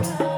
Bye.